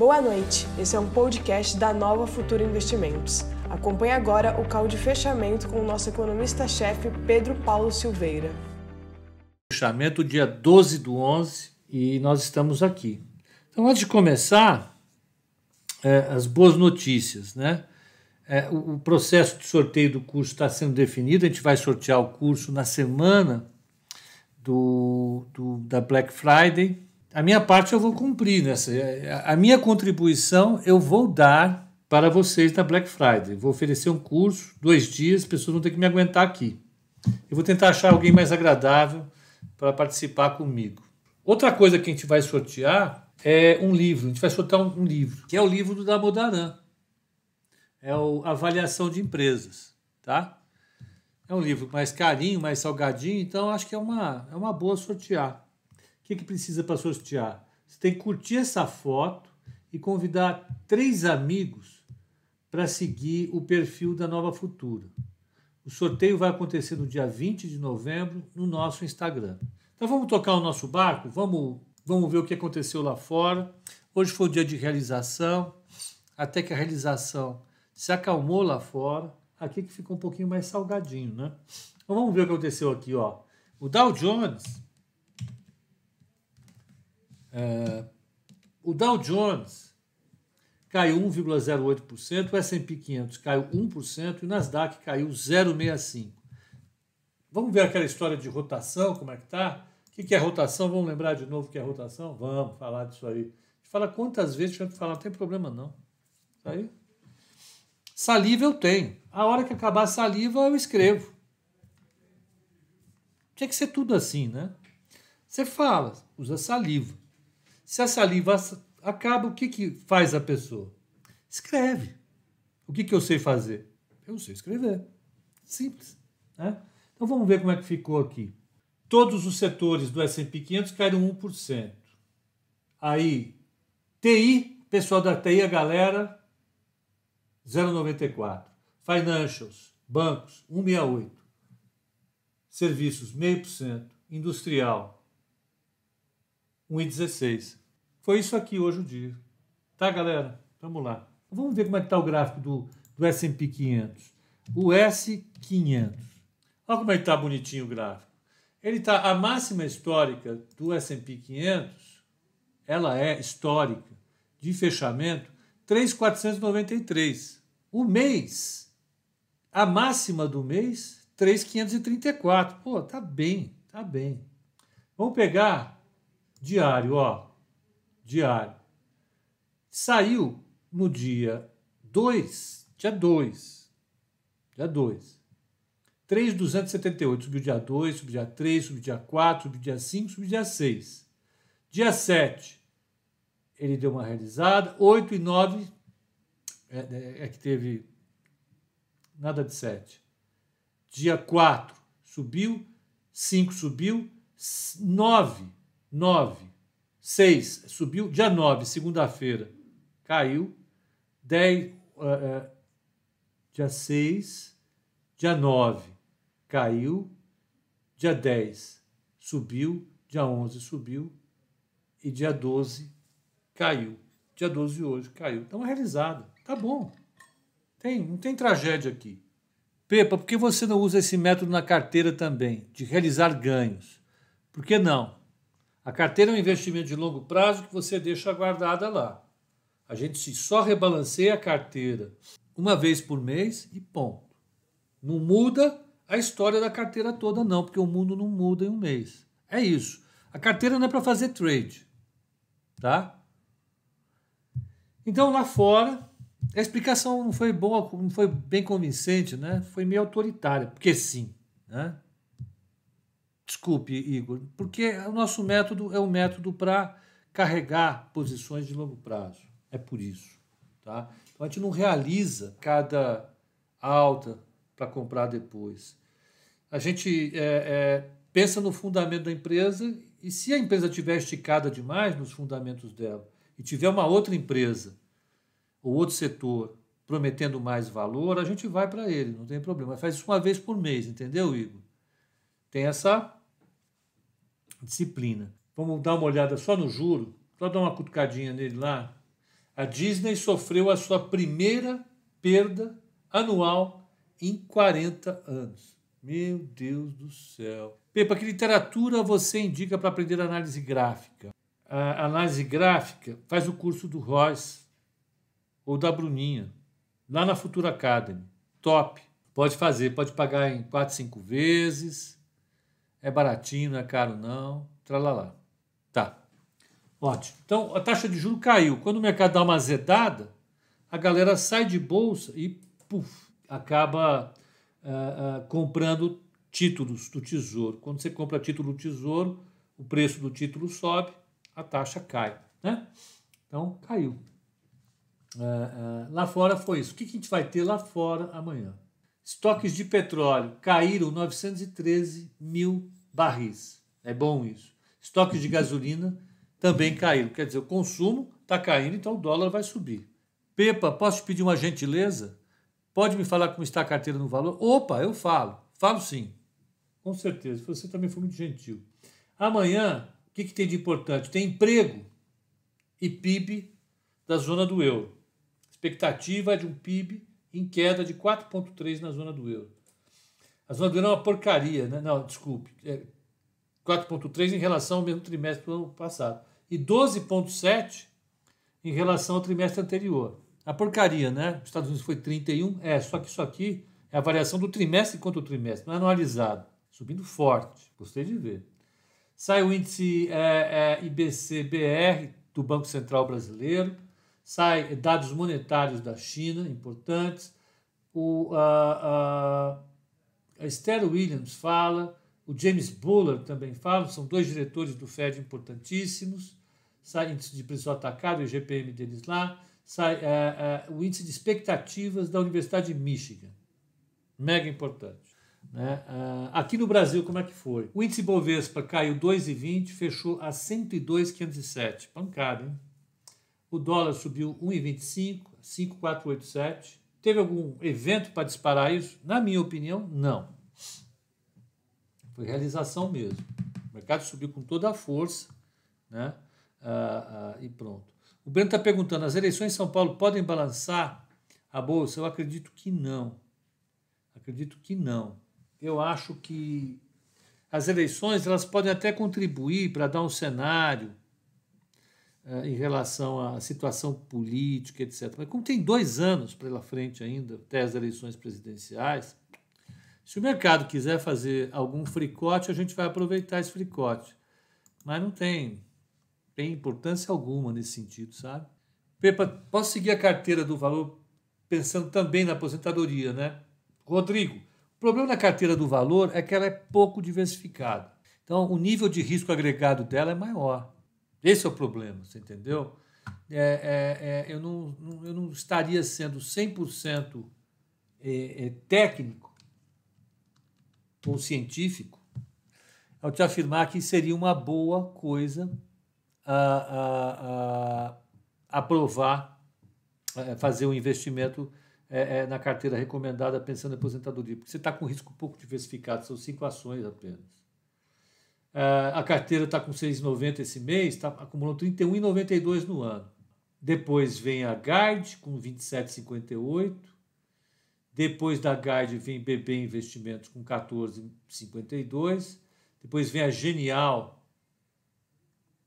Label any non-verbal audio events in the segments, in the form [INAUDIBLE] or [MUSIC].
Boa noite, esse é um podcast da Nova Futura Investimentos. Acompanhe agora o call de fechamento com o nosso economista-chefe Pedro Paulo Silveira. Fechamento dia 12 do 11 e nós estamos aqui. Então, antes de começar, é, as boas notícias, né? É, o, o, processo de sorteio do curso está sendo definido, a gente vai sortear o curso na semana do, do, da Black Friday. A minha parte eu vou cumprir nessa. A minha contribuição eu vou dar para vocês na Black Friday. Vou oferecer um curso, dois dias, as pessoas vão ter que me aguentar aqui. Eu vou tentar achar alguém mais agradável para participar comigo. Outra coisa que a gente vai sortear é um livro. A gente vai sortear um, um livro, que é o livro do Damodaran. É o Avaliação de Empresas, tá? É um livro mais carinho, mais salgadinho, então acho que é uma, é uma boa sortear. Que, que precisa para sortear? Você tem que curtir essa foto e convidar três amigos para seguir o perfil da Nova Futura. O sorteio vai acontecer no dia 20 de novembro no nosso Instagram. Então vamos tocar o nosso barco? Vamos, vamos ver o que aconteceu lá fora. Hoje foi o dia de realização, até que a realização se acalmou lá fora aqui que ficou um pouquinho mais salgadinho, né? Então vamos ver o que aconteceu aqui, ó. O Dow Jones, é, o Dow Jones caiu 1,08%, o S&P 500 caiu 1% e o Nasdaq caiu 0,65%. Vamos ver aquela história de rotação, como é que tá? O que é rotação? Vamos lembrar de novo o que é rotação? Vamos falar disso aí. Fala quantas vezes a gente falar, não tem problema não. Aí Saliva eu tenho. A hora que acabar a saliva, eu escrevo. Tinha que ser tudo assim, né? Você fala, usa saliva. Se a saliva acaba, o que, que faz a pessoa? Escreve. O que, que eu sei fazer? Eu sei escrever. Simples. Né? Então vamos ver como é que ficou aqui. Todos os setores do S&P 500 caíram 1%. Aí, TI, pessoal da TI, a galera, 0,94. Financials, bancos, 1,68. Serviços, 0,5%. Industrial, 1,16. Foi isso aqui hoje o dia. Tá, galera? Vamos lá. Vamos ver como é que está o gráfico do, do S&P 500. O S500. Olha como é que está bonitinho o gráfico. Ele está a máxima histórica do S&P 500, ela é histórica de fechamento 3,493. O mês, a máxima do mês, 3,534. Pô, tá bem, tá bem. Vamos pegar diário, ó. Diário. Saiu no dia 2, dia 2. Dia 2. 3,278. Subiu dia 2, subiu dia 3, subiu dia 4, subiu dia 5, subiu dia 6. Dia 7, ele deu uma realizada. 8 e 9 é, é, é que teve nada de 7. Dia 4 subiu, 5 subiu, 9, 9, 6 subiu, dia 9, segunda-feira, caiu, 10, uh, uh, dia 6, dia 9, caiu, dia 10 subiu, dia 11 subiu e dia 12 caiu. Dia 12 hoje caiu. Então, é realizado. Tá bom. Tem, não tem tragédia aqui. Pepa, por que você não usa esse método na carteira também, de realizar ganhos? Por que não? A carteira é um investimento de longo prazo que você deixa guardada lá. A gente só rebalanceia a carteira uma vez por mês e ponto. Não muda a história da carteira toda, não, porque o mundo não muda em um mês. É isso. A carteira não é para fazer trade, tá? Então lá fora a explicação não foi boa, não foi bem convincente, né? Foi meio autoritária, porque sim, né? Desculpe, Igor, porque o nosso método é um método para carregar posições de longo prazo. É por isso, tá? Então a gente não realiza cada alta para comprar depois. A gente é, é, pensa no fundamento da empresa e se a empresa tiver esticada demais nos fundamentos dela e tiver uma outra empresa ou outro setor prometendo mais valor, a gente vai para ele, não tem problema. Faz isso uma vez por mês, entendeu, Igor? Tem essa disciplina. Vamos dar uma olhada só no juro, só dar uma cutucadinha nele lá. A Disney sofreu a sua primeira perda anual em 40 anos. Meu Deus do céu. Pepa, que literatura você indica para aprender análise gráfica? A análise gráfica faz o curso do Royce ou da Bruninha, lá na Futura Academy. Top. Pode fazer, pode pagar em 4, 5 vezes. É baratinho, não é caro não. Tralalá. Tá. Ótimo. Então, a taxa de juro caiu. Quando o mercado dá uma azedada, a galera sai de bolsa e puf, acaba uh, uh, comprando títulos do Tesouro. Quando você compra título do Tesouro, o preço do título sobe, a taxa cai. Né? Então, caiu. Uh, lá fora foi isso. O que, que a gente vai ter lá fora amanhã? Estoques de petróleo caíram 913 mil barris. É bom isso. Estoques de gasolina também caíram. Quer dizer, o consumo está caindo, então o dólar vai subir. Pepa, posso te pedir uma gentileza? Pode me falar como está a carteira no valor? Opa, eu falo. Falo sim. Com certeza. Você também foi muito gentil. Amanhã, o que, que tem de importante? Tem emprego e PIB da zona do euro. Expectativa de um PIB em queda de 4,3 na zona do euro. A zona do euro é uma porcaria, né? Não, desculpe. É 4,3 em relação ao mesmo trimestre do ano passado. E 12,7 em relação ao trimestre anterior. A porcaria, né? Os Estados Unidos foi 31, é, só que isso aqui é a variação do trimestre contra o trimestre, não é anualizado. Subindo forte, gostei de ver. Sai o índice é, é, IBC-BR do Banco Central Brasileiro, sai dados monetários da China, importantes. O, a, a, a Esther Williams fala, o James Buller também fala, são dois diretores do Fed importantíssimos. Sai índice de preço atacado, o IGPM deles lá. Sai é, é, o índice de expectativas da Universidade de Michigan. Mega importante. Né? Uh, aqui no Brasil, como é que foi? O índice Bovespa caiu 2,20, fechou a 102,507. Pancada, hein? O dólar subiu 1,25, 5,487. Teve algum evento para disparar isso? Na minha opinião, não. Foi realização mesmo. O mercado subiu com toda a força, né? Ah, ah, e pronto. O Breno está perguntando: as eleições em São Paulo podem balançar a bolsa? Eu acredito que não. Acredito que não. Eu acho que as eleições elas podem até contribuir para dar um cenário uh, em relação à situação política, etc. Mas como tem dois anos pela frente ainda, até as eleições presidenciais, se o mercado quiser fazer algum fricote, a gente vai aproveitar esse fricote. Mas não tem, tem importância alguma nesse sentido, sabe? Pepa, posso seguir a carteira do valor pensando também na aposentadoria, né? Rodrigo, o problema da carteira do valor é que ela é pouco diversificada. Então, o nível de risco agregado dela é maior. Esse é o problema, você entendeu? É, é, é, eu, não, não, eu não estaria sendo 100% é, é, técnico ou científico ao te afirmar que seria uma boa coisa a, aprovar, é, fazer um investimento é, é, na carteira recomendada pensando em aposentadoria, porque você está com risco pouco diversificado, são cinco ações apenas. É, a carteira está com 6,90 esse mês, está acumulando 31,92 no ano. Depois vem a Guide com 27,58. Depois da Guide vem BB Investimentos com 14,52. Depois vem a Genial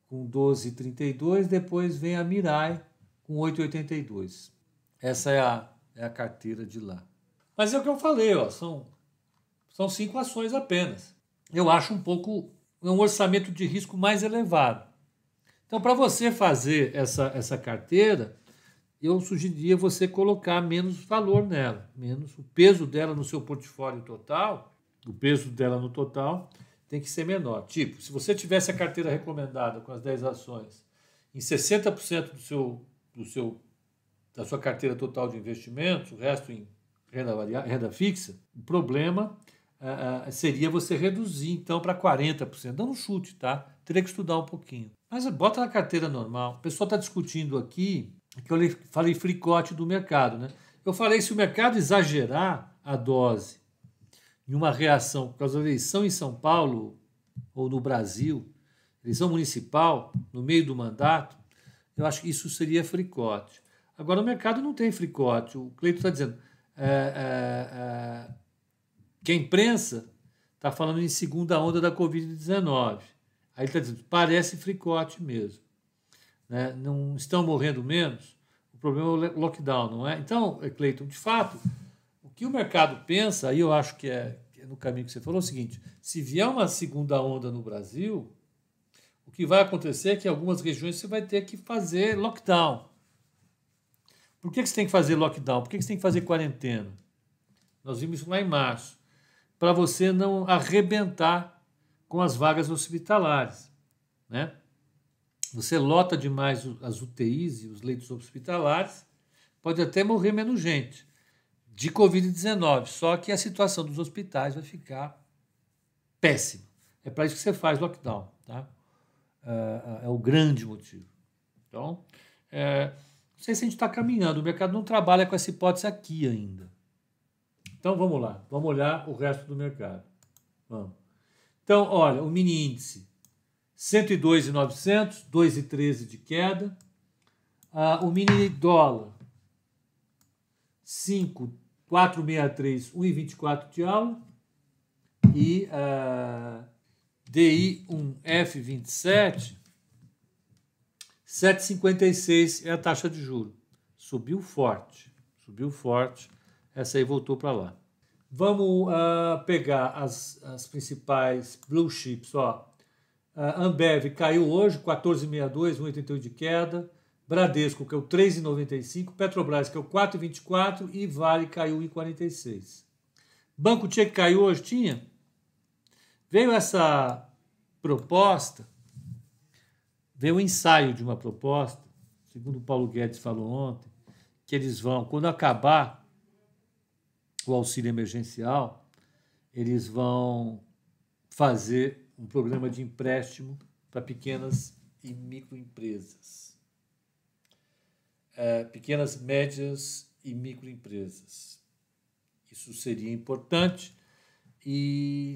com 12,32. Depois vem a Mirai com 8,82. Essa é a, é a carteira de lá. Mas é o que eu falei, ó, são, são cinco ações apenas. Eu acho um pouco um orçamento de risco mais elevado. Então, para você fazer essa, essa carteira, eu sugeriria você colocar menos valor nela, menos o peso dela no seu portfólio total, o peso dela no total tem que ser menor. Tipo, se você tivesse a carteira recomendada com as 10 ações em 60% do seu, do seu, da sua carteira total de investimentos, o resto em renda, renda fixa, o problema uh, seria você reduzir então para 40%. Dando um chute, tá? Teria que estudar um pouquinho. Mas bota na carteira normal. O pessoal está discutindo aqui que eu falei fricote do mercado, né? Eu falei se o mercado exagerar a dose em uma reação por causa da eleição em São Paulo ou no Brasil, eleição municipal, no meio do mandato, eu acho que isso seria fricote. Agora, o mercado não tem fricote. O Cleito está dizendo é, é, é, que a imprensa está falando em segunda onda da Covid-19. Aí está dizendo, parece fricote mesmo. Né? Não estão morrendo menos? O problema é o lockdown, não é? Então, Cleiton, de fato, o que o mercado pensa, aí eu acho que é, que é no caminho que você falou, é o seguinte: se vier uma segunda onda no Brasil, o que vai acontecer é que em algumas regiões você vai ter que fazer lockdown. Por que você tem que fazer lockdown? Por que você tem que fazer quarentena? Nós vimos isso lá em março. Para você não arrebentar com as vagas hospitalares. Né? Você lota demais as UTIs e os leitos hospitalares, pode até morrer menos gente de Covid-19, só que a situação dos hospitais vai ficar péssima. É para isso que você faz lockdown. Tá? É, é o grande motivo. Então, é, não sei se a gente está caminhando, o mercado não trabalha com essa hipótese aqui ainda. Então vamos lá, vamos olhar o resto do mercado. Vamos. Então, olha, o mini índice 102,900, 2,13 de queda. Ah, o mini dólar 5, 463, 1,24 de aula. E ah, DI 1 F27 7,56 é a taxa de juro. Subiu forte, subiu forte. Essa aí voltou para lá. Vamos uh, pegar as, as principais blue chips. Ó. Uh, Ambev caiu hoje, 14,62, 1,88 de queda. Bradesco, que é o 3,95. Petrobras, que é o 4,24. E Vale caiu em 46. Banco tinha que cair hoje? Tinha. Veio essa proposta veio o ensaio de uma proposta, segundo o Paulo Guedes falou ontem, que eles vão, quando acabar o auxílio emergencial, eles vão fazer um programa de empréstimo para pequenas e microempresas. É, pequenas, médias e microempresas. Isso seria importante e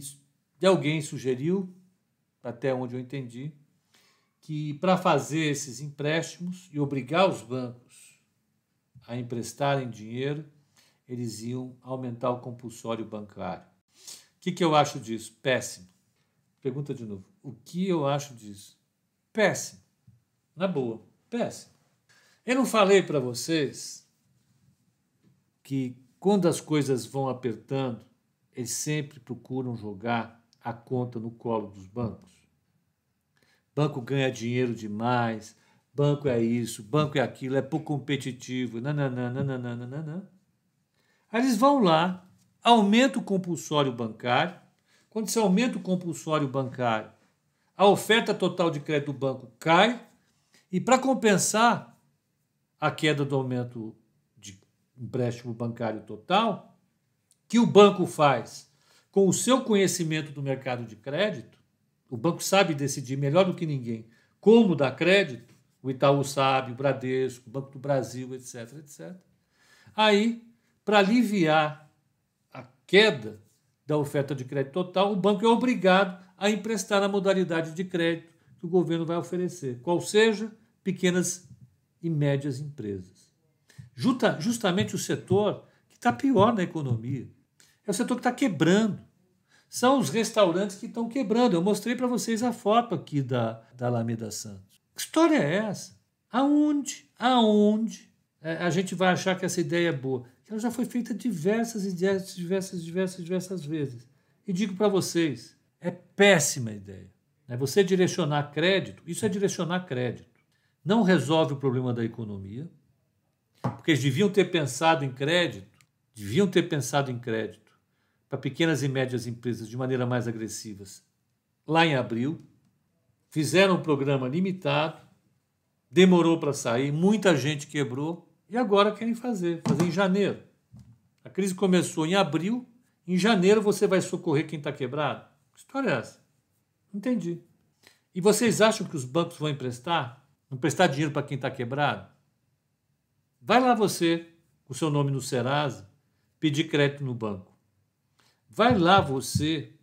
alguém sugeriu, até onde eu entendi, que para fazer esses empréstimos e obrigar os bancos a emprestarem dinheiro, eles iam aumentar o compulsório bancário. O que, que eu acho disso? Péssimo. Pergunta de novo. O que eu acho disso? Péssimo. Na boa, péssimo. Eu não falei para vocês que quando as coisas vão apertando, eles sempre procuram jogar a conta no colo dos bancos banco ganha dinheiro demais, banco é isso, banco é aquilo, é pouco competitivo, nananã, nananã. Eles vão lá, aumenta o compulsório bancário. Quando você aumenta o compulsório bancário, a oferta total de crédito do banco cai, e para compensar a queda do aumento de empréstimo bancário total, que o banco faz com o seu conhecimento do mercado de crédito, o banco sabe decidir melhor do que ninguém como dar crédito. O Itaú sabe, o Bradesco, o Banco do Brasil, etc, etc. Aí, para aliviar a queda da oferta de crédito total, o banco é obrigado a emprestar na modalidade de crédito que o governo vai oferecer, qual seja pequenas e médias empresas. Justa, justamente o setor que está pior na economia. É o setor que está quebrando são os restaurantes que estão quebrando. Eu mostrei para vocês a foto aqui da, da Alameda Santos. Que história é essa? Aonde, aonde é, a gente vai achar que essa ideia é boa? Ela já foi feita diversas e diversas, diversas, diversas, diversas vezes. E digo para vocês, é péssima ideia. É você direcionar crédito, isso é direcionar crédito. Não resolve o problema da economia, porque eles deviam ter pensado em crédito, deviam ter pensado em crédito para pequenas e médias empresas de maneira mais agressiva lá em abril, fizeram um programa limitado, demorou para sair, muita gente quebrou e agora querem fazer, fazer em janeiro. A crise começou em abril, em janeiro você vai socorrer quem está quebrado? Que história é essa? Entendi. E vocês acham que os bancos vão emprestar? Emprestar dinheiro para quem está quebrado? Vai lá você, com seu nome no Serasa, pedir crédito no banco. Vai lá você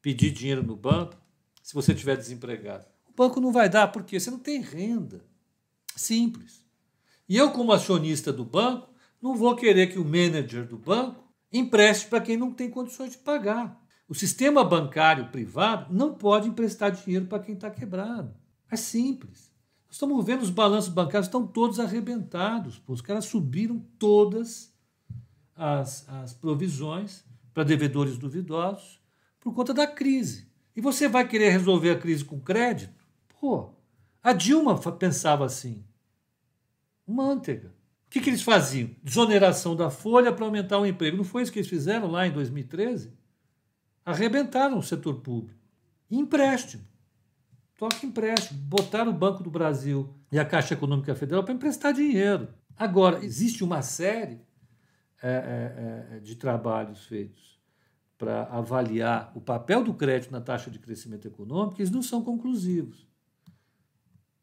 pedir dinheiro no banco se você estiver desempregado. O banco não vai dar, porque você não tem renda. Simples. E eu, como acionista do banco, não vou querer que o manager do banco empreste para quem não tem condições de pagar. O sistema bancário privado não pode emprestar dinheiro para quem está quebrado. É simples. Nós estamos vendo os balanços bancários estão todos arrebentados. Pô. Os caras subiram todas as, as provisões para devedores duvidosos por conta da crise. E você vai querer resolver a crise com crédito? Pô, a Dilma pensava assim. Manteiga. O que, que eles faziam? Desoneração da folha para aumentar o emprego. Não foi isso que eles fizeram lá em 2013? Arrebentaram o setor público. Empréstimo. Toque empréstimo. Botaram o Banco do Brasil e a Caixa Econômica Federal para emprestar dinheiro. Agora, existe uma série é, é, é, de trabalhos feitos para avaliar o papel do crédito na taxa de crescimento econômico, eles não são conclusivos.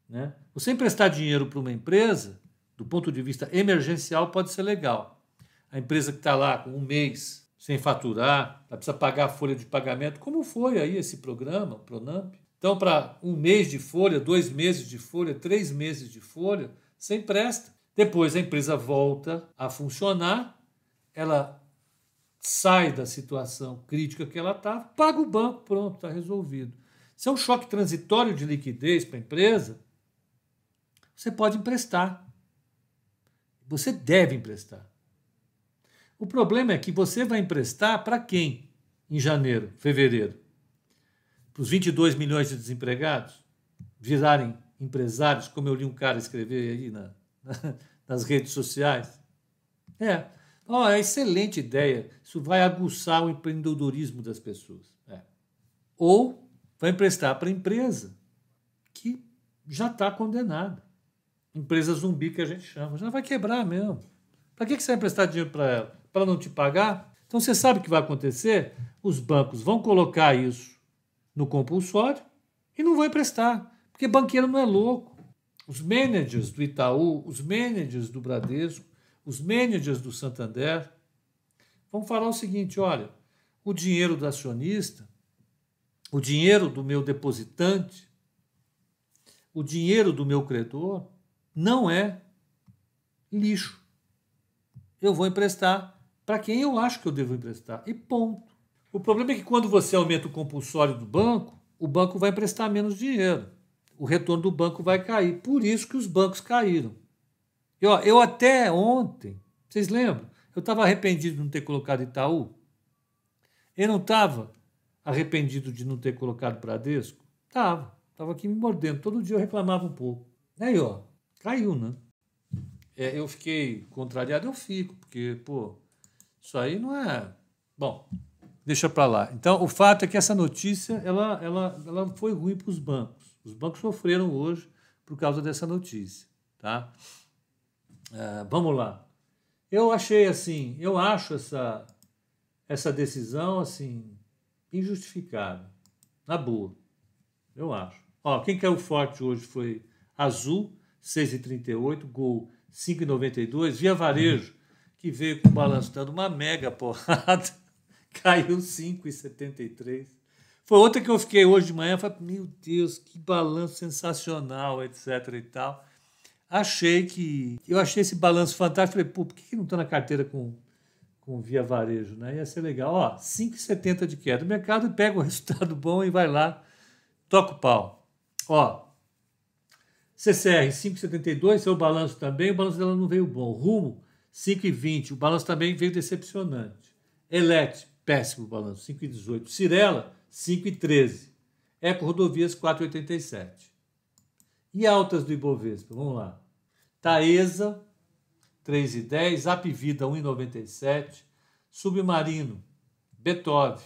Né? Você emprestar dinheiro para uma empresa, do ponto de vista emergencial, pode ser legal. A empresa que está lá com um mês sem faturar, ela precisa pagar a folha de pagamento, como foi aí esse programa, o Pronamp. Então, para um mês de folha, dois meses de folha, três meses de folha, você empresta. Depois a empresa volta a funcionar, ela sai da situação crítica que ela estava, paga o banco, pronto, está resolvido. Se é um choque transitório de liquidez para a empresa, você pode emprestar. Você deve emprestar. O problema é que você vai emprestar para quem em janeiro, fevereiro? Para os 22 milhões de desempregados virarem empresários, como eu li um cara escrever aí na, nas redes sociais? É. Oh, é excelente ideia. Isso vai aguçar o empreendedorismo das pessoas. É. Ou vai emprestar para a empresa que já está condenada empresa zumbi que a gente chama. Já vai quebrar mesmo. Para que você vai emprestar dinheiro para ela? Para não te pagar? Então você sabe o que vai acontecer? Os bancos vão colocar isso no compulsório e não vão emprestar, porque banqueiro não é louco. Os managers do Itaú, os managers do Bradesco, os managers do Santander vão falar o seguinte: olha, o dinheiro do acionista, o dinheiro do meu depositante, o dinheiro do meu credor não é lixo. Eu vou emprestar para quem eu acho que eu devo emprestar. E ponto. O problema é que quando você aumenta o compulsório do banco, o banco vai emprestar menos dinheiro. O retorno do banco vai cair. Por isso que os bancos caíram. E, ó, eu até ontem, vocês lembram? Eu estava arrependido de não ter colocado Itaú. Eu não estava arrependido de não ter colocado Bradesco? Estava. Estava aqui me mordendo. Todo dia eu reclamava um pouco. Aí, ó, caiu, né? É, eu fiquei contrariado, eu fico, porque, pô, isso aí não é. Bom, deixa para lá. Então, o fato é que essa notícia ela, ela, ela foi ruim para os bancos. Os bancos sofreram hoje por causa dessa notícia, tá? É, vamos lá. Eu achei assim, eu acho essa essa decisão assim injustificada, na boa. Eu acho. Ó, quem caiu forte hoje foi Azul 6,38, Gol 5,92, Via Varejo, que veio com o balanço dando uma mega [LAUGHS] porrada, caiu 5,73. Foi outra que eu fiquei hoje de manhã, falei, meu Deus, que balanço sensacional, etc e tal. Achei que, eu achei esse balanço fantástico, falei, pô, por que não está na carteira com, com Via Varejo, né? Ia ser legal. Ó, 5,70 de queda. O mercado pega o [LAUGHS] resultado bom e vai lá, toca o pau. Ó, CCR 5,72, seu balanço também, o balanço dela não veio bom. Rumo 5,20, o balanço também veio decepcionante. Elet, péssimo balanço, 5,18. Cirela, 5,13. Eco Rodovias, 4,87. E altas do Ibovespa, vamos lá. Taesa, 3,10. Apivida, 1,97. Submarino, Beethoven,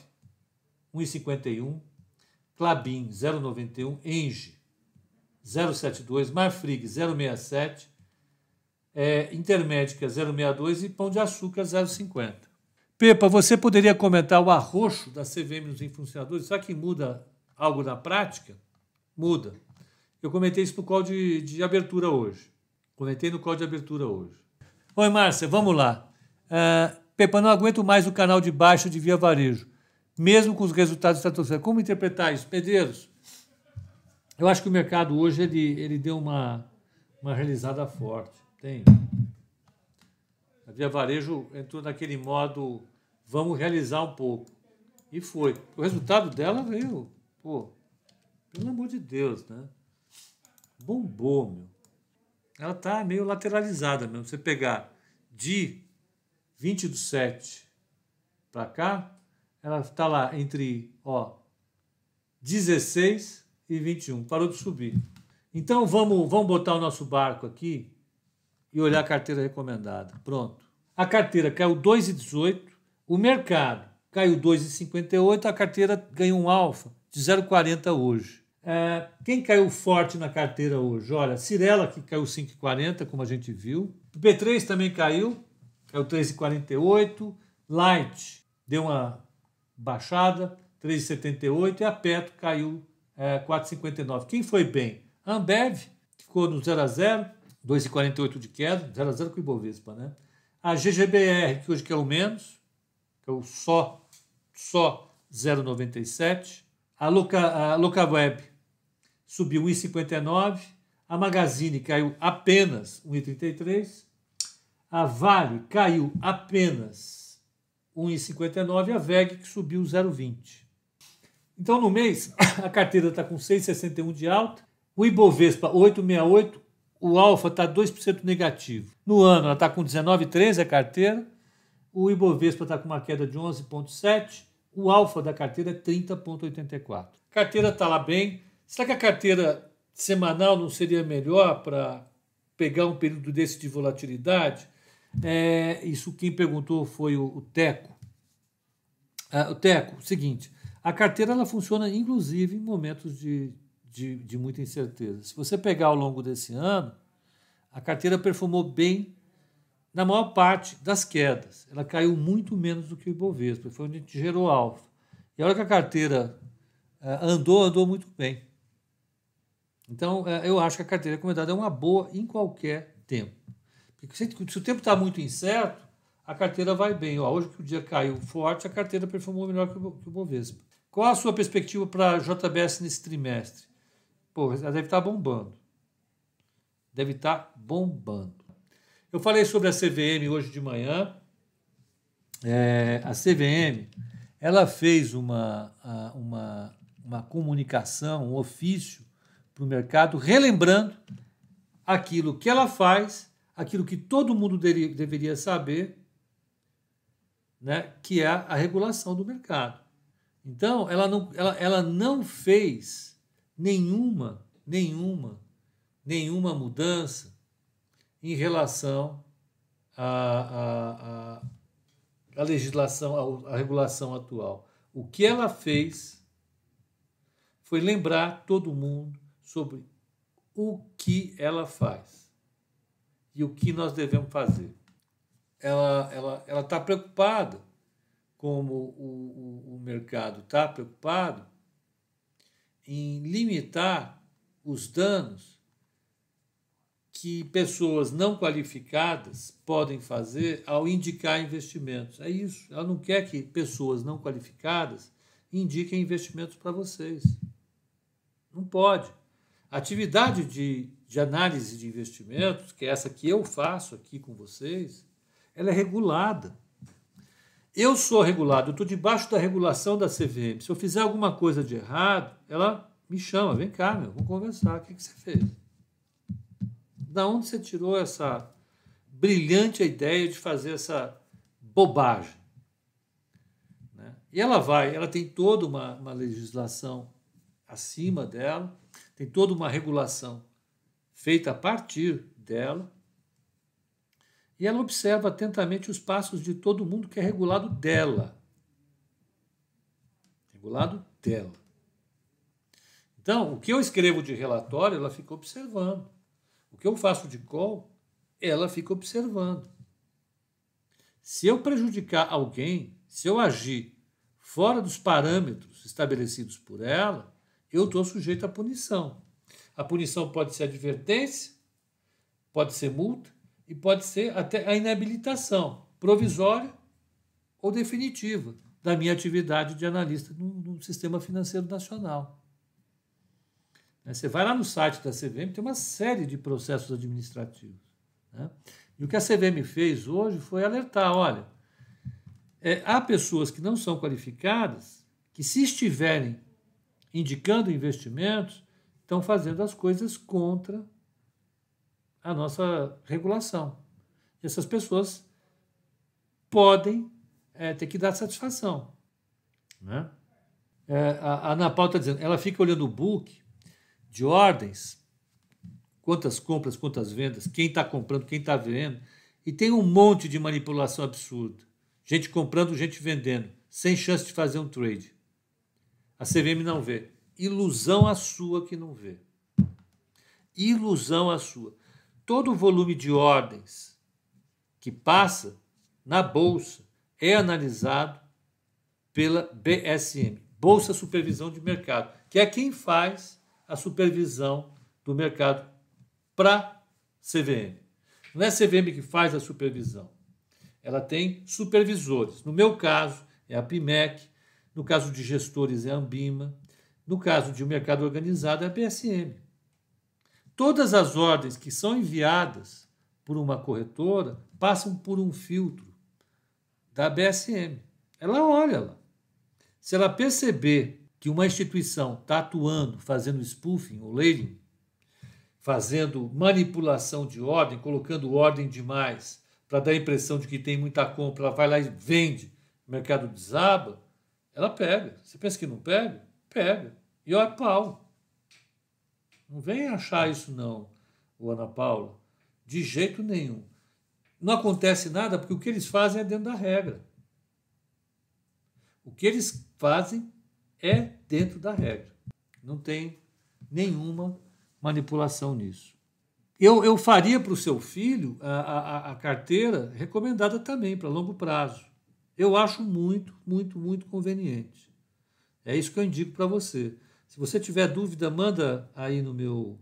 1,51. Clabin, 0,91. Enge, 072, Marfrig 067, é, Intermédica 062 e Pão de Açúcar 050. Pepa, você poderia comentar o arroxo da CVM nos influenciadores? Será que muda algo na prática? Muda. Eu comentei isso no call de, de abertura hoje. Comentei no call de abertura hoje. Oi, Márcia, vamos lá. Uh, Pepa, não aguento mais o canal de baixo de Via Varejo, mesmo com os resultados estratosféricos. Como interpretar isso? Pedreiros, eu acho que o mercado hoje ele, ele deu uma, uma realizada forte. Tem. A Via Varejo entrou naquele modo vamos realizar um pouco. E foi. O resultado dela veio, pô, pelo amor de Deus, né? Bombou, meu. Ela tá meio lateralizada mesmo. Você pegar de 20 do 7 para cá, ela está lá entre, ó, 16 e 21. Parou de subir. Então vamos, vamos botar o nosso barco aqui e olhar a carteira recomendada. Pronto. A carteira caiu 2,18, o mercado caiu 2,58, a carteira ganhou um alfa de 0,40 hoje. É, quem caiu forte na carteira hoje? Olha, Cirela, que caiu 5,40, como a gente viu. O B3 também caiu, caiu 3,48. Light deu uma baixada, 3,78. E a Petro caiu é, 4,59. Quem foi bem? Ambev, ficou no 0 a 0 2,48 de queda, 0 a 0 com o Ibovespa, né? A GGBR, que hoje quer o menos, que é o só, só 0,97. A, Loca, a Locaweb subiu 1,59. A Magazine caiu apenas 1,33. A Vale caiu apenas 1,59. A VEG que subiu 0,20. Então, no mês, [LAUGHS] a carteira está com 6,61 de alta o Ibovespa 868, o Alfa está 2% negativo. No ano ela está com 19,13 a carteira, o Ibovespa está com uma queda de 11,7, o Alfa da carteira é 30,84. A carteira está lá bem. Será que a carteira semanal não seria melhor para pegar um período desse de volatilidade? É, isso quem perguntou foi o, o Teco. Ah, o Teco, seguinte, a carteira ela funciona inclusive em momentos de de, de muita incerteza. Se você pegar ao longo desse ano, a carteira performou bem na maior parte das quedas. Ela caiu muito menos do que o Ibovespa, foi onde a gente gerou alfa. E a hora que a carteira uh, andou, andou muito bem. Então, uh, eu acho que a carteira recomendada é uma boa em qualquer tempo. Porque se, o tempo está muito incerto, a carteira vai bem. Hoje que o dia caiu forte, a carteira performou melhor que o, que o Bovespa. Qual a sua perspectiva para a JBS nesse trimestre? Pô, ela deve estar tá bombando. Deve estar tá bombando. Eu falei sobre a CVM hoje de manhã. É, a CVM ela fez uma, uma, uma comunicação, um ofício para o mercado, relembrando aquilo que ela faz, aquilo que todo mundo deveria, deveria saber, né, que é a regulação do mercado. Então, ela não, ela, ela não fez nenhuma, nenhuma, nenhuma mudança em relação à, à, à, legislação, à, à regulação atual. O que ela fez foi lembrar todo mundo sobre o que ela faz e o que nós devemos fazer. Ela está ela, ela tá preocupada, como o, o, o mercado está preocupado, em limitar os danos que pessoas não qualificadas podem fazer ao indicar investimentos. É isso. Ela não quer que pessoas não qualificadas indiquem investimentos para vocês. Não pode. A atividade de, de análise de investimentos, que é essa que eu faço aqui com vocês, ela é regulada. Eu sou regulado, eu estou debaixo da regulação da CVM. Se eu fizer alguma coisa de errado, ela me chama, vem cá, meu, vamos conversar. O que, que você fez? Da onde você tirou essa brilhante ideia de fazer essa bobagem? Né? E ela vai, ela tem toda uma, uma legislação acima dela, tem toda uma regulação feita a partir dela, e ela observa atentamente os passos de todo mundo que é regulado dela. Regulado dela. Então, o que eu escrevo de relatório, ela fica observando. O que eu faço de call, ela fica observando. Se eu prejudicar alguém, se eu agir fora dos parâmetros estabelecidos por ela, eu estou sujeito à punição. A punição pode ser advertência, pode ser multa e pode ser até a inabilitação provisória ou definitiva da minha atividade de analista no, no sistema financeiro nacional. Né? Você vai lá no site da CVM, tem uma série de processos administrativos. Né? E o que a CVM fez hoje foi alertar: olha, é, há pessoas que não são qualificadas que, se estiverem indicando investimentos, estão fazendo as coisas contra a nossa regulação. Essas pessoas podem é, ter que dar satisfação. Né? É, a, a Ana Paula está dizendo, ela fica olhando o book de ordens, quantas compras, quantas vendas, quem está comprando, quem está vendendo, e tem um monte de manipulação absurda. Gente comprando, gente vendendo, sem chance de fazer um trade. A CVM não vê. Ilusão a sua que não vê. Ilusão a sua. Todo o volume de ordens que passa na bolsa é analisado pela BSM, Bolsa Supervisão de Mercado, que é quem faz a supervisão do mercado para CVM. Não é a CVM que faz a supervisão. Ela tem supervisores. No meu caso, é a PIMEC, no caso de gestores, é a Ambima, no caso de um mercado organizado, é a BSM. Todas as ordens que são enviadas por uma corretora passam por um filtro da BSM. Ela olha lá. Se ela perceber que uma instituição está atuando, fazendo spoofing ou lading, fazendo manipulação de ordem, colocando ordem demais para dar a impressão de que tem muita compra, ela vai lá e vende, o mercado desaba, ela pega. Você pensa que não pega? Pega. E olha pau. Não vem achar isso não, o Ana Paula. De jeito nenhum. Não acontece nada porque o que eles fazem é dentro da regra. O que eles fazem é dentro da regra. Não tem nenhuma manipulação nisso. Eu, eu faria para o seu filho a, a, a carteira recomendada também para longo prazo. Eu acho muito, muito, muito conveniente. É isso que eu indico para você. Se você tiver dúvida, manda aí no meu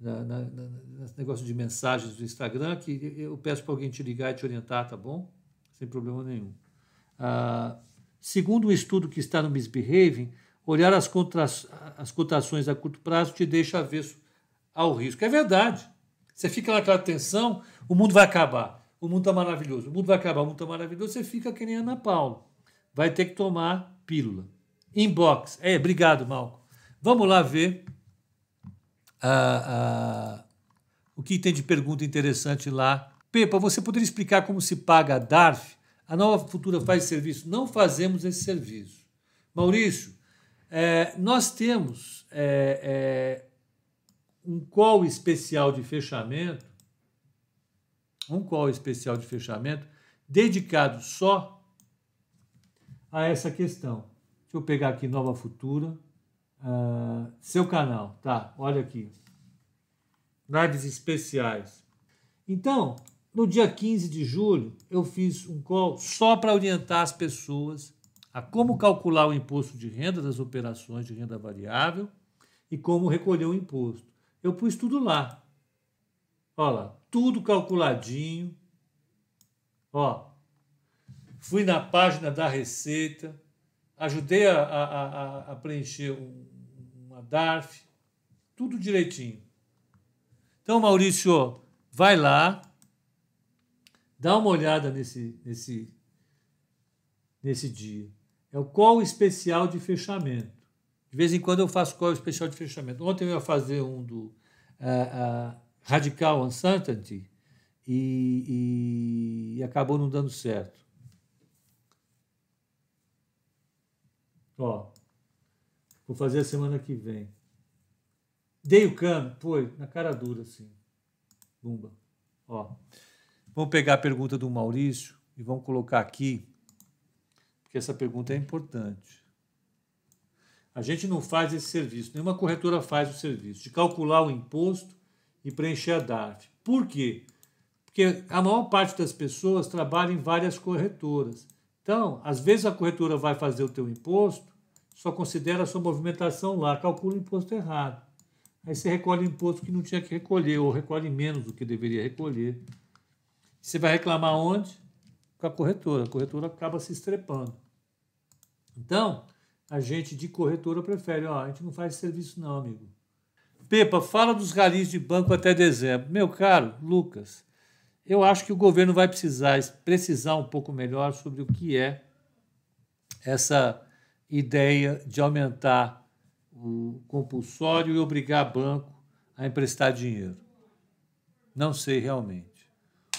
na, na, na, nesse negócio de mensagens do Instagram, que eu peço para alguém te ligar e te orientar, tá bom? Sem problema nenhum. Ah, segundo um estudo que está no Misbehaving, olhar as, contra, as cotações a curto prazo te deixa avesso ao risco. É verdade. Você fica naquela tensão, o mundo vai acabar, o mundo está maravilhoso, o mundo vai acabar, o mundo está maravilhoso, você fica que nem Ana Paula. Vai ter que tomar pílula. Inbox. É, obrigado, Malco. Vamos lá ver o que tem de pergunta interessante lá. Pepa, você poderia explicar como se paga a DARF? A Nova Futura faz serviço? Não fazemos esse serviço. Maurício, é, nós temos é, é, um call especial de fechamento, um call especial de fechamento dedicado só a essa questão. Deixa eu pegar aqui Nova Futura. Uh, seu canal, tá? Olha aqui. Lives especiais. Então, no dia 15 de julho, eu fiz um call só para orientar as pessoas a como calcular o imposto de renda das operações de renda variável e como recolher o imposto. Eu pus tudo lá. Olha lá, tudo calculadinho. Ó, fui na página da Receita, ajudei a, a, a, a preencher uma DARF, tudo direitinho. Então, Maurício, vai lá, dá uma olhada nesse, nesse, nesse dia. É o call especial de fechamento. De vez em quando eu faço call especial de fechamento. Ontem eu ia fazer um do uh, uh, Radical Uncertainty e, e, e acabou não dando certo. Ó, vou fazer a semana que vem. Dei o cano, foi, na cara dura, assim. Bumba. Ó. Vamos pegar a pergunta do Maurício e vamos colocar aqui, porque essa pergunta é importante. A gente não faz esse serviço, nenhuma corretora faz o serviço de calcular o imposto e preencher a DARF. Por quê? Porque a maior parte das pessoas trabalha em várias corretoras. Então, às vezes a corretora vai fazer o teu imposto, só considera a sua movimentação lá, calcula o imposto errado. Aí você recolhe imposto que não tinha que recolher, ou recolhe menos do que deveria recolher. Você vai reclamar onde? Com a corretora. A corretora acaba se estrepando. Então, a gente de corretora prefere, ó, a gente não faz serviço não, amigo. Pepa, fala dos ralis de banco até dezembro. Meu caro Lucas, eu acho que o governo vai precisar precisar um pouco melhor sobre o que é essa ideia de aumentar o compulsório e obrigar banco a emprestar dinheiro. Não sei realmente.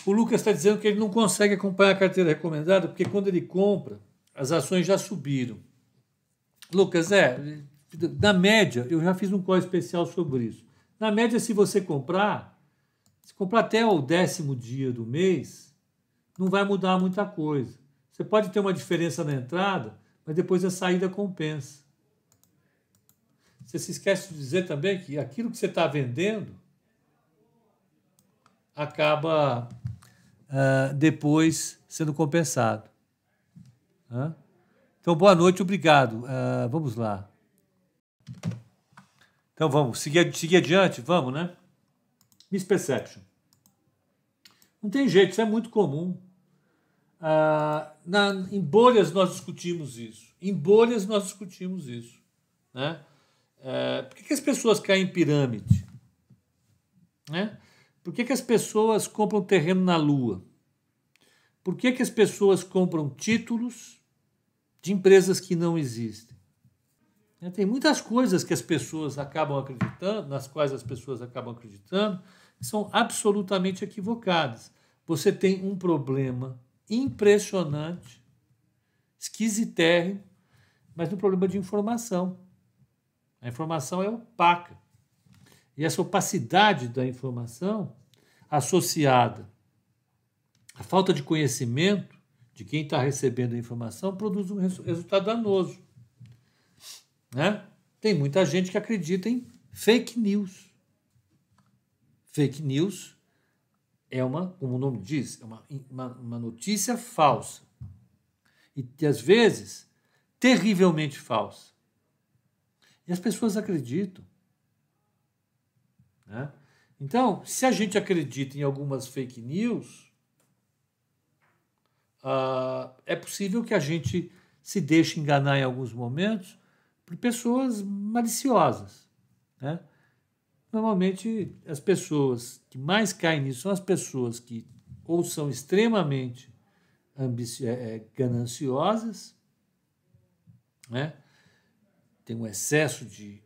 O Lucas está dizendo que ele não consegue acompanhar a carteira recomendada porque quando ele compra, as ações já subiram. Lucas, é, na média, eu já fiz um call especial sobre isso. Na média, se você comprar, se comprar até o décimo dia do mês, não vai mudar muita coisa. Você pode ter uma diferença na entrada, mas depois a saída compensa. Você se esquece de dizer também que aquilo que você está vendendo acaba uh, depois sendo compensado. Então, boa noite, obrigado. Uh, vamos lá. Então, vamos seguir, seguir adiante? Vamos, né? Misperception. Não tem jeito, isso é muito comum. Ah, na, em bolhas nós discutimos isso. Em bolhas nós discutimos isso. Né? É, por que, que, as pessoas caem em pirâmide? Né? Por que, que as pessoas compram terreno na Lua? Por que, que as pessoas compram títulos de empresas que não existem? É, tem muitas coisas que as pessoas acabam acreditando, nas quais as pessoas acabam acreditando, que são absolutamente equivocadas. Você tem um problema impressionante, esquisitérrimo, mas um problema de informação. A informação é opaca. E essa opacidade da informação, associada à falta de conhecimento de quem está recebendo a informação, produz um resultado danoso. Né? Tem muita gente que acredita em fake news. Fake news é uma, como o nome diz, é uma, uma, uma notícia falsa. E, às vezes, terrivelmente falsa. E as pessoas acreditam. Né? Então, se a gente acredita em algumas fake news, uh, é possível que a gente se deixe enganar em alguns momentos por pessoas maliciosas. Né? Normalmente, as pessoas que mais caem nisso são as pessoas que ou são extremamente é, é, gananciosas, né? tem um excesso de,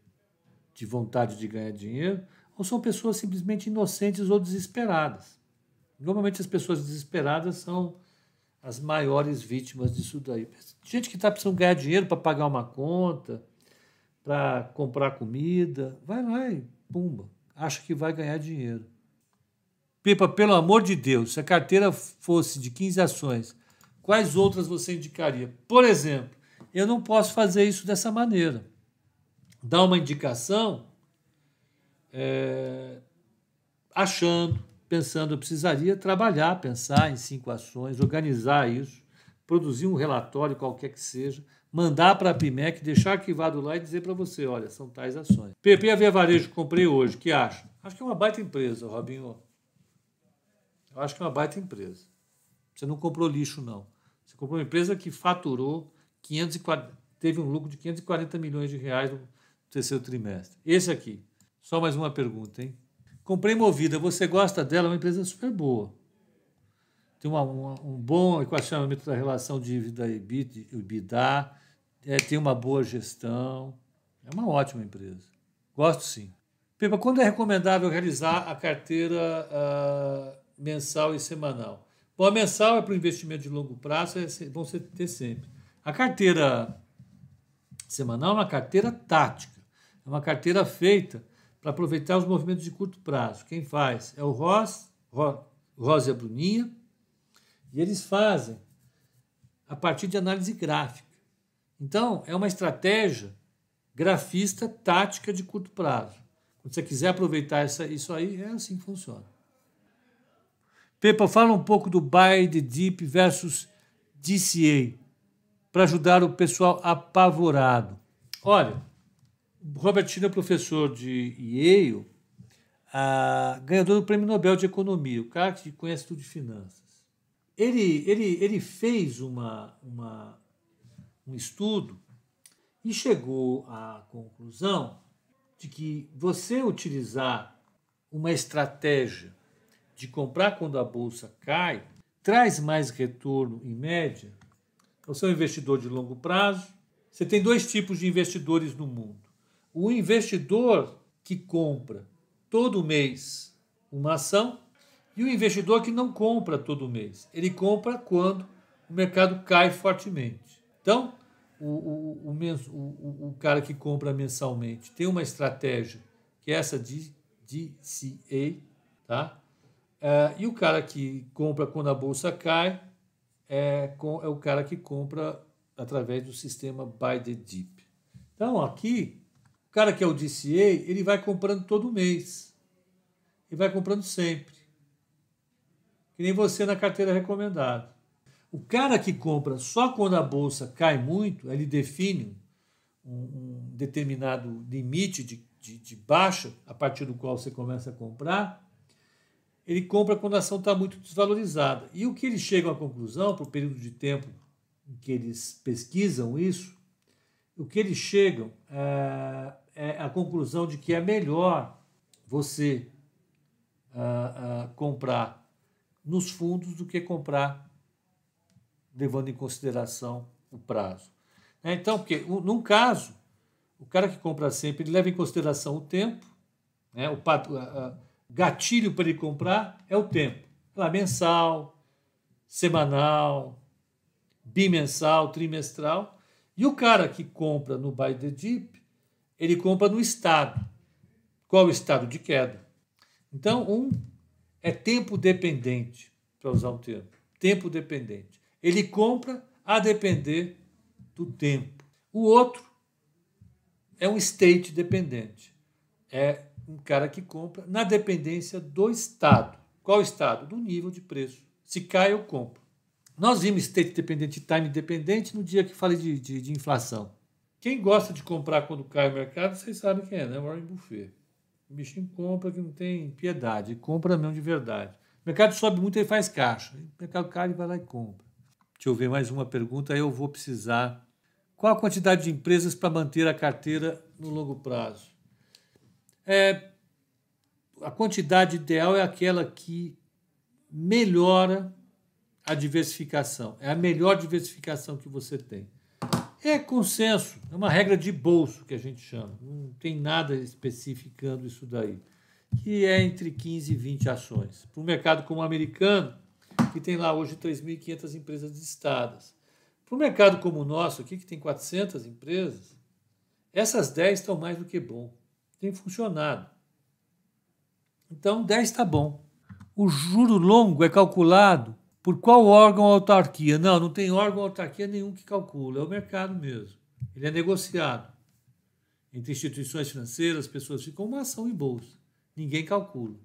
de vontade de ganhar dinheiro, ou são pessoas simplesmente inocentes ou desesperadas. Normalmente as pessoas desesperadas são as maiores vítimas disso daí. Gente que está precisando ganhar dinheiro para pagar uma conta, para comprar comida, vai lá e pumba, acha que vai ganhar dinheiro. Pipa, pelo amor de Deus, se a carteira fosse de 15 ações, quais outras você indicaria? Por exemplo, eu não posso fazer isso dessa maneira. Dar uma indicação é, achando, pensando, eu precisaria trabalhar, pensar em cinco ações, organizar isso, produzir um relatório qualquer que seja, mandar para a PIMEC, deixar arquivado lá e dizer para você, olha, são tais ações. PP Via Varejo comprei hoje, que acha? Acho que é uma baita empresa, Robinho. Eu acho que é uma baita empresa. Você não comprou lixo, não. Você comprou uma empresa que faturou 540, teve um lucro de 540 milhões de reais no terceiro trimestre. Esse aqui. Só mais uma pergunta, hein? Comprei Movida, você gosta dela? É uma empresa super boa. Tem uma, uma, um bom equacionamento da relação dívida e EBITDA, é, tem uma boa gestão, é uma ótima empresa. Gosto sim. Pepa, quando é recomendável realizar a carteira uh, mensal e semanal? Bom, a mensal é para o investimento de longo prazo, é, vão ser, ter sempre. A carteira semanal é uma carteira tática, é uma carteira feita para aproveitar os movimentos de curto prazo. Quem faz é o Ross, Rosa e a Bruninha, e eles fazem a partir de análise gráfica. Então, é uma estratégia grafista tática de curto prazo. Quando você quiser aproveitar essa, isso aí, é assim que funciona. Pepa, fala um pouco do Buy the Deep versus DCA, para ajudar o pessoal apavorado. Olha, Robert é professor de Yale, a, ganhador do Prêmio Nobel de Economia, o cara que conhece tudo de finanças. Ele, ele, ele fez uma, uma um estudo e chegou à conclusão de que você utilizar uma estratégia de comprar quando a bolsa cai traz mais retorno em média. Você é um investidor de longo prazo. Você tem dois tipos de investidores no mundo. O investidor que compra todo mês uma ação e o investidor que não compra todo mês. Ele compra quando o mercado cai fortemente. Então, o, o, o, o, cara que compra mensalmente tem uma estratégia que é essa de DCA, tá? É, e o cara que compra quando a bolsa cai é, com, é o cara que compra através do sistema Buy the Dip. Então, aqui, o cara que é o DCA, ele vai comprando todo mês. E vai comprando sempre. Que nem você na carteira recomendada. O cara que compra só quando a bolsa cai muito, ele define um, determinado limite de, de, de, baixa a partir do qual você começa a comprar. Ele compra quando a ação está muito desvalorizada. E o que eles chegam à conclusão, para o período de tempo em que eles pesquisam isso, o que eles chegam é, é a conclusão de que é melhor você uh, uh, comprar nos fundos do que comprar levando em consideração o prazo. Né? Então, porque num caso, o cara que compra sempre ele leva em consideração o tempo, né? o gatilho para ele comprar é o tempo. Lá, mensal, semanal, bimensal, trimestral. E o cara que compra no Buy the Dip, ele compra no estado. Qual o estado de queda? Então, um é tempo dependente, para usar um termo. Tempo dependente. Ele compra a depender do tempo. O outro é um state dependente. É um cara que compra na dependência do estado. Qual estado? Do nível de preço. Se cai, eu compro. Nós vimos state dependente e time dependente no dia que falei de, de, de, inflação. Quem gosta de comprar quando cai o mercado, vocês sabem quem é, né? Warren Buffett. O bichinho compra que não tem piedade, compra mesmo de verdade. O mercado sobe muito, ele faz caixa. O mercado cai, ele vai lá e compra. Deixa eu ver mais uma pergunta. Eu vou precisar. Qual a quantidade de empresas para manter a carteira no longo prazo? É, a quantidade ideal é aquela que melhora a diversificação. É a melhor diversificação que você tem. É consenso, é uma regra de bolso que a gente chama. Não tem nada especificando isso daí. Que é entre 15 e 20 ações. Para um mercado como o americano, que tem lá hoje 3.500 empresas listadas. Para um mercado como o nosso aqui, que tem 400 empresas, essas 10 estão mais do que bom. Tem funcionado. Então, 10 está bom. O juro longo é calculado por qual órgão autarquia? Não, não tem órgão autarquia nenhum que calcula, é o mercado mesmo. Ele é negociado entre instituições financeiras, pessoas ficam uma ação em bolsa. Ninguém calcula.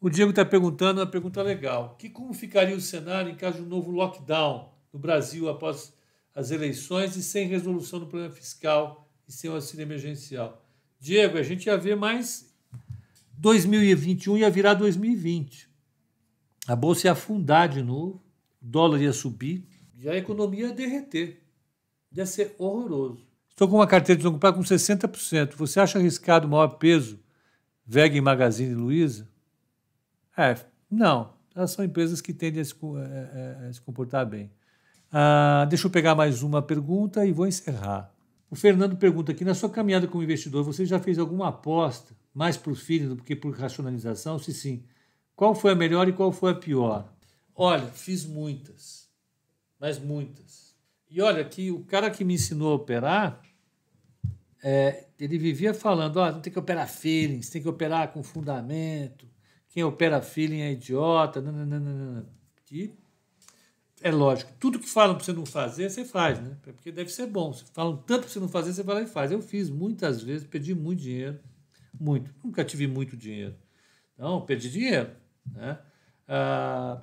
O Diego está perguntando uma pergunta legal. Que como ficaria o cenário em caso de um novo lockdown no Brasil após as eleições e sem resolução do problema fiscal e sem o auxílio emergencial? Diego, a gente ia ver mais 2021 ia virar 2020. A bolsa ia afundar de novo, o dólar ia subir e a economia ia derreter. Ia ser horroroso. Estou com uma carteira de longo prazo com 60%. Você acha arriscado o maior peso VEG Magazine Luiza? É, não. Elas são empresas que tendem a se, a, é, é, a se comportar bem. Ah, deixa eu pegar mais uma pergunta e vou encerrar. O Fernando pergunta aqui: na sua caminhada como investidor, você já fez alguma aposta mais por feeling do que por racionalização? Se sim, qual foi a melhor e qual foi a pior? Olha, fiz muitas, mas muitas. E olha que o cara que me ensinou a operar, é, ele vivia falando: oh, não tem que operar feelings, tem que operar com fundamento, quem opera feeling é idiota. E é lógico, tudo que falam para você não fazer, você faz, né? Porque deve ser bom. Se falam tanto para você não fazer, você vai lá e faz. Eu fiz muitas vezes, perdi muito dinheiro. Muito. Nunca tive muito dinheiro. Então, perdi dinheiro. Né? Ah,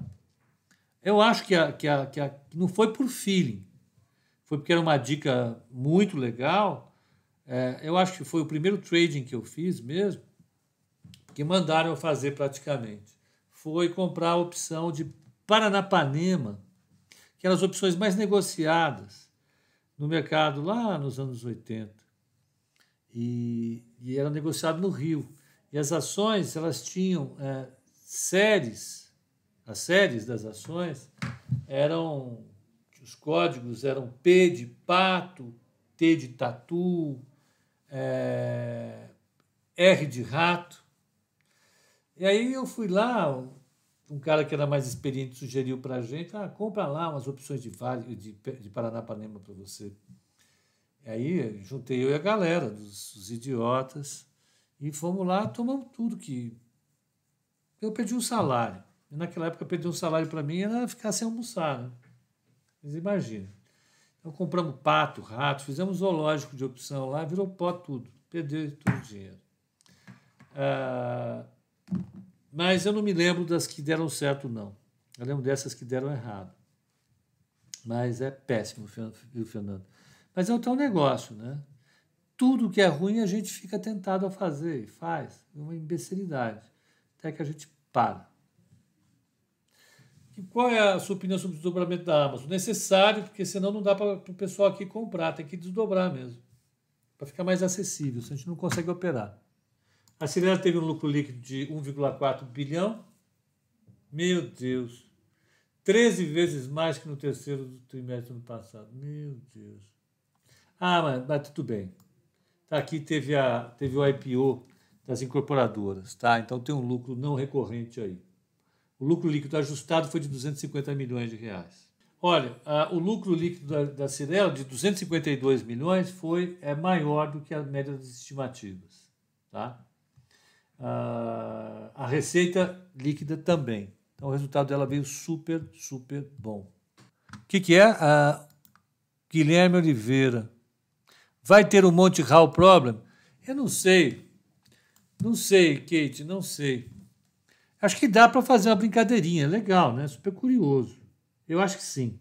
eu acho que, a, que, a, que a, não foi por feeling. Foi porque era uma dica muito legal. É, eu acho que foi o primeiro trading que eu fiz mesmo que mandaram eu fazer praticamente foi comprar a opção de Paranapanema, que eram as opções mais negociadas no mercado lá nos anos 80. e, e era negociado no Rio. E as ações elas tinham é, séries, as séries das ações eram os códigos eram P de pato, T de tatu, é, R de rato. E aí eu fui lá, um cara que era mais experiente sugeriu para a gente, ah, compra lá umas opções de vale de, de Paranapanema para você. E aí juntei eu e a galera dos, idiotas e fomos lá, tomamos tudo que eu pedi um salário. E naquela época pedir um salário para mim era ficar sem almoçar, né? Mas imagina. Então compramos pato, rato, fizemos zoológico de opção lá, virou pó tudo, perdeu todo o dinheiro. Ah, mas eu não me lembro das que deram certo, não. Eu lembro dessas que deram errado. Mas é péssimo, viu, Fernando? Mas é o teu negócio, né? Tudo que é ruim a gente fica tentado a fazer e faz. É uma imbecilidade. Até que a gente para. E qual é a sua opinião sobre o desdobramento da Amazon? Necessário, porque senão não dá para o pessoal aqui comprar, tem que desdobrar mesmo. Para ficar mais acessível, senão a gente não consegue operar. A Cirela teve um lucro líquido de 1,4 bilhão. Meu Deus. 13 vezes mais que no terceiro trimestre do ano passado. Meu Deus. Ah, mas, mas tudo bem. Tá, aqui teve, a, teve o IPO das incorporadoras, tá? Então tem um lucro não recorrente aí. O lucro líquido ajustado foi de 250 milhões de reais. Olha, a, o lucro líquido da, da Cirela de 252 milhões foi é maior do que a média das estimativas, tá? A receita líquida também. Então o resultado dela veio super, super bom. O que, que é? A Guilherme Oliveira. Vai ter um Monte Hall Problem? Eu não sei. Não sei, Kate, não sei. Acho que dá para fazer uma brincadeirinha. Legal, né? Super curioso. Eu acho que sim.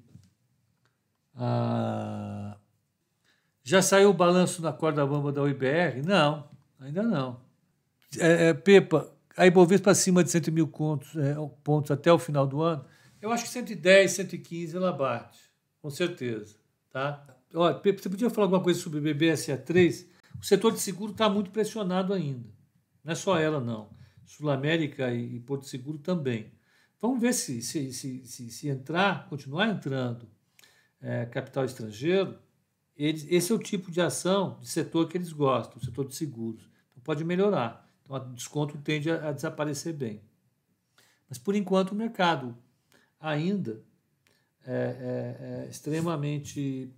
Ah, já saiu o balanço na corda bamba da UIBR? Não, ainda não é, é, Pepa, a Ibovespa acima de 100 mil pontos, é, pontos até o final do ano, eu acho que 110, 115 ela bate, com certeza. Tá? Olha, Pepa, você podia falar alguma coisa sobre o BBSA3? O setor de seguro está muito pressionado ainda. Não é só ela, não. Sul América e, e Porto Seguro também. Vamos ver se, se, se, se, se entrar, continuar entrando é, capital estrangeiro, eles, esse é o tipo de ação, de setor que eles gostam, o setor de seguros. Então pode melhorar. O desconto tende a, a desaparecer bem. Mas, por enquanto, o mercado ainda é, é, é extremamente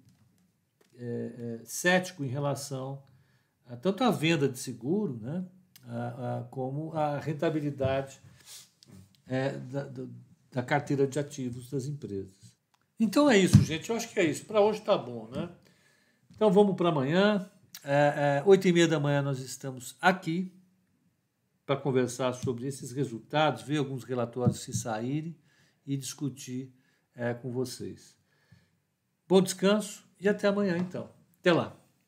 é, é, cético em relação a tanto à venda de seguro, né, a, a, como a rentabilidade é, da, da, carteira de ativos das empresas. Então é isso, gente. Eu acho que é isso. Para hoje está bom, né? Então vamos para amanhã. Oito é, e meia da manhã nós estamos aqui para conversar sobre esses resultados, ver alguns relatórios se saírem e discutir é, com vocês. Bom descanso e até amanhã, então. Até lá.